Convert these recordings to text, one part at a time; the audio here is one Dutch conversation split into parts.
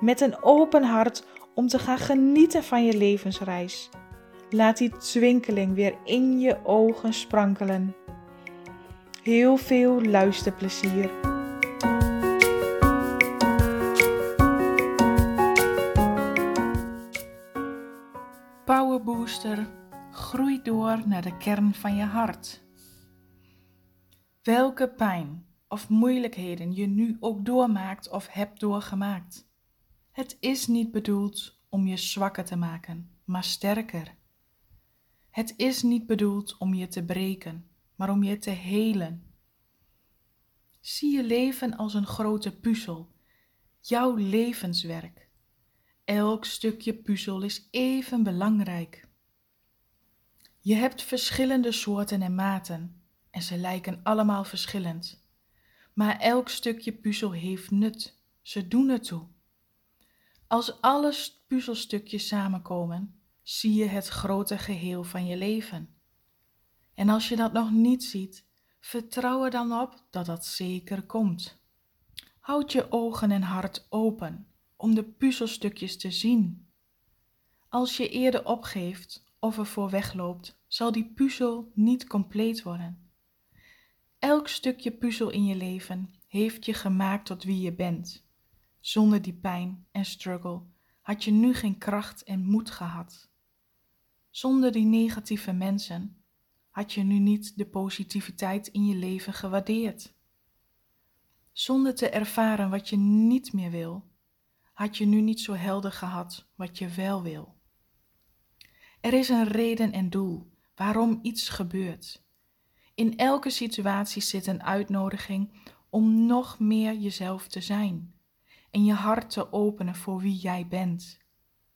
met een open hart om te gaan genieten van je levensreis. Laat die twinkeling weer in je ogen sprankelen. Heel veel luisterplezier. Power Booster, groei door naar de kern van je hart. Welke pijn of moeilijkheden je nu ook doormaakt of hebt doorgemaakt. Het is niet bedoeld om je zwakker te maken, maar sterker. Het is niet bedoeld om je te breken, maar om je te helen. Zie je leven als een grote puzzel, jouw levenswerk. Elk stukje puzzel is even belangrijk. Je hebt verschillende soorten en maten en ze lijken allemaal verschillend. Maar elk stukje puzzel heeft nut. Ze doen ertoe. Als alle puzzelstukjes samenkomen, zie je het grote geheel van je leven. En als je dat nog niet ziet, vertrouw er dan op dat dat zeker komt. Houd je ogen en hart open om de puzzelstukjes te zien. Als je eerder opgeeft of ervoor wegloopt, zal die puzzel niet compleet worden. Elk stukje puzzel in je leven heeft je gemaakt tot wie je bent. Zonder die pijn en struggle had je nu geen kracht en moed gehad. Zonder die negatieve mensen had je nu niet de positiviteit in je leven gewaardeerd. Zonder te ervaren wat je niet meer wil, had je nu niet zo helder gehad wat je wel wil. Er is een reden en doel waarom iets gebeurt. In elke situatie zit een uitnodiging om nog meer jezelf te zijn en je hart te openen voor wie jij bent,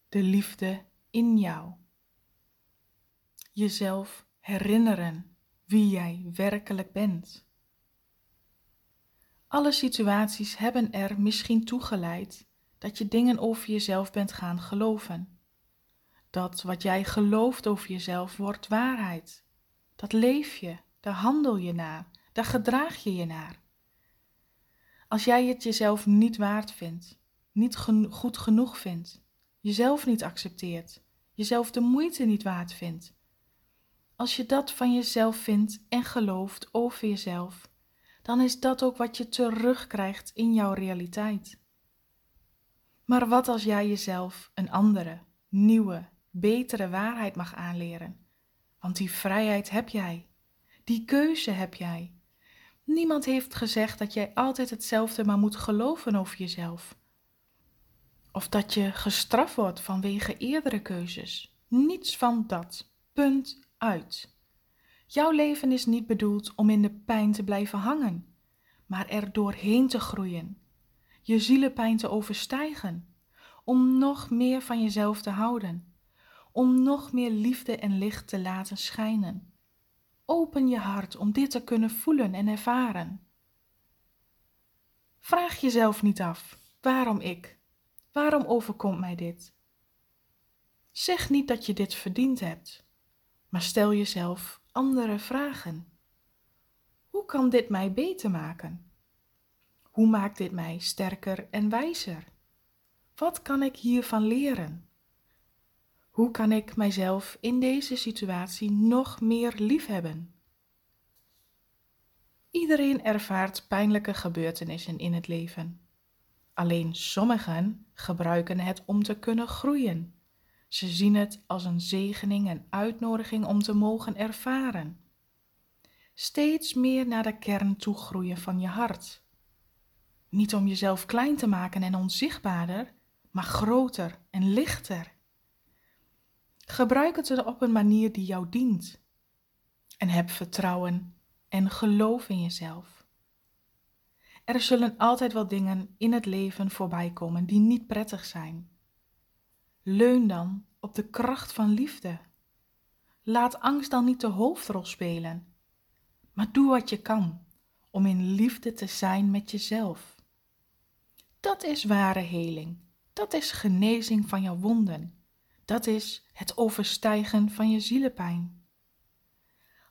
de liefde in jou. Jezelf herinneren wie jij werkelijk bent. Alle situaties hebben er misschien toegeleid dat je dingen over jezelf bent gaan geloven. Dat wat jij gelooft over jezelf wordt waarheid. Dat leef je daar handel je naar, daar gedraag je je naar. Als jij het jezelf niet waard vindt, niet goed genoeg vindt, jezelf niet accepteert, jezelf de moeite niet waard vindt, als je dat van jezelf vindt en gelooft over jezelf, dan is dat ook wat je terugkrijgt in jouw realiteit. Maar wat als jij jezelf een andere, nieuwe, betere waarheid mag aanleren? Want die vrijheid heb jij. Die keuze heb jij. Niemand heeft gezegd dat jij altijd hetzelfde maar moet geloven over jezelf. Of dat je gestraft wordt vanwege eerdere keuzes. Niets van dat. Punt uit. Jouw leven is niet bedoeld om in de pijn te blijven hangen, maar er doorheen te groeien. Je zielenpijn te overstijgen. Om nog meer van jezelf te houden. Om nog meer liefde en licht te laten schijnen. Open je hart om dit te kunnen voelen en ervaren. Vraag jezelf niet af: waarom ik? Waarom overkomt mij dit? Zeg niet dat je dit verdiend hebt, maar stel jezelf andere vragen. Hoe kan dit mij beter maken? Hoe maakt dit mij sterker en wijzer? Wat kan ik hiervan leren? Hoe kan ik mijzelf in deze situatie nog meer liefhebben? Iedereen ervaart pijnlijke gebeurtenissen in het leven. Alleen sommigen gebruiken het om te kunnen groeien. Ze zien het als een zegening en uitnodiging om te mogen ervaren. Steeds meer naar de kern toe groeien van je hart. Niet om jezelf klein te maken en onzichtbaarder, maar groter en lichter. Gebruik het op een manier die jou dient. En heb vertrouwen en geloof in jezelf. Er zullen altijd wel dingen in het leven voorbij komen die niet prettig zijn. Leun dan op de kracht van liefde. Laat angst dan niet de hoofdrol spelen, maar doe wat je kan om in liefde te zijn met jezelf. Dat is ware heling. Dat is genezing van jouw wonden. Dat is het overstijgen van je zielepijn.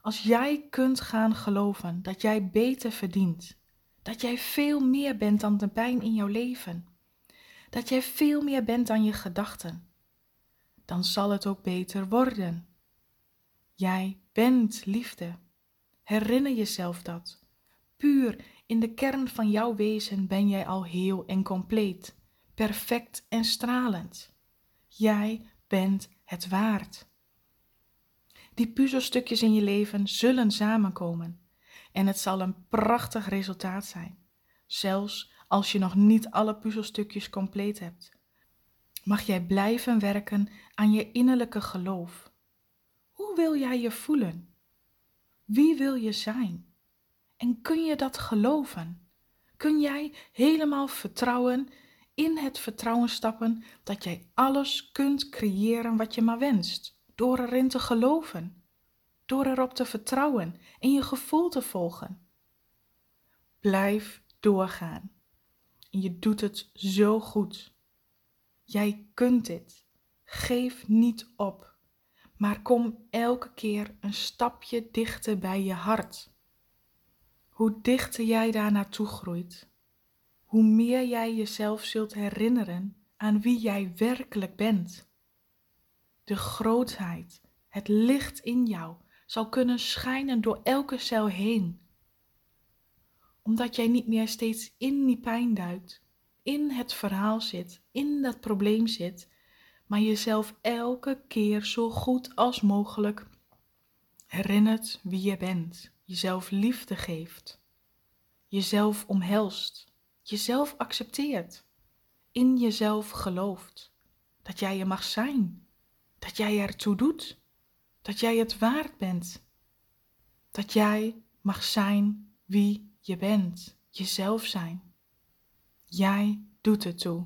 Als jij kunt gaan geloven dat jij beter verdient, dat jij veel meer bent dan de pijn in jouw leven, dat jij veel meer bent dan je gedachten, dan zal het ook beter worden. Jij bent liefde. Herinner jezelf dat. Puur in de kern van jouw wezen ben jij al heel en compleet, perfect en stralend. Jij bent het waard. Die puzzelstukjes in je leven zullen samenkomen en het zal een prachtig resultaat zijn, zelfs als je nog niet alle puzzelstukjes compleet hebt. Mag jij blijven werken aan je innerlijke geloof. Hoe wil jij je voelen? Wie wil je zijn? En kun je dat geloven? Kun jij helemaal vertrouwen, in het vertrouwen stappen dat jij alles kunt creëren wat je maar wenst, door erin te geloven, door erop te vertrouwen en je gevoel te volgen? Blijf doorgaan. Je doet het zo goed. Jij kunt dit. Geef niet op, maar kom elke keer een stapje dichter bij je hart. Hoe dichter jij daar naartoe groeit, hoe meer jij jezelf zult herinneren aan wie jij werkelijk bent. De grootheid, het licht in jou zal kunnen schijnen door elke cel heen. Omdat jij niet meer steeds in die pijn duikt, in het verhaal zit, in dat probleem zit, maar jezelf elke keer zo goed als mogelijk herinnert wie je bent jezelf liefde geeft, jezelf omhelst, jezelf accepteert, in jezelf gelooft, dat jij je mag zijn, dat jij ertoe doet, dat jij het waard bent, dat jij mag zijn wie je bent, jezelf zijn. Jij doet het toe.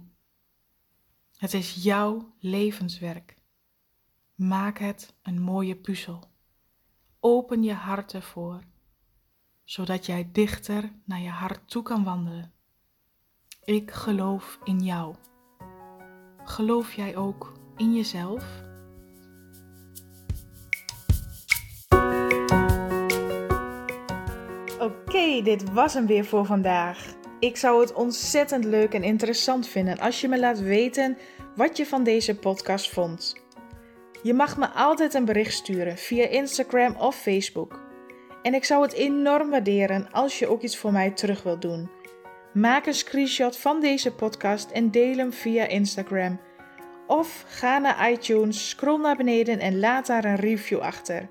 Het is jouw levenswerk. Maak het een mooie puzzel. Open je hart ervoor zodat jij dichter naar je hart toe kan wandelen. Ik geloof in jou. Geloof jij ook in jezelf? Oké, dit was hem weer voor vandaag. Ik zou het ontzettend leuk en interessant vinden als je me laat weten wat je van deze podcast vond. Je mag me altijd een bericht sturen via Instagram of Facebook. En ik zou het enorm waarderen als je ook iets voor mij terug wilt doen. Maak een screenshot van deze podcast en deel hem via Instagram. Of ga naar iTunes, scroll naar beneden en laat daar een review achter.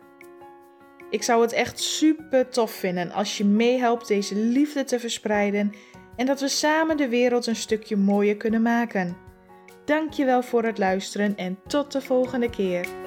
Ik zou het echt super tof vinden als je meehelpt deze liefde te verspreiden en dat we samen de wereld een stukje mooier kunnen maken. Dankjewel voor het luisteren en tot de volgende keer.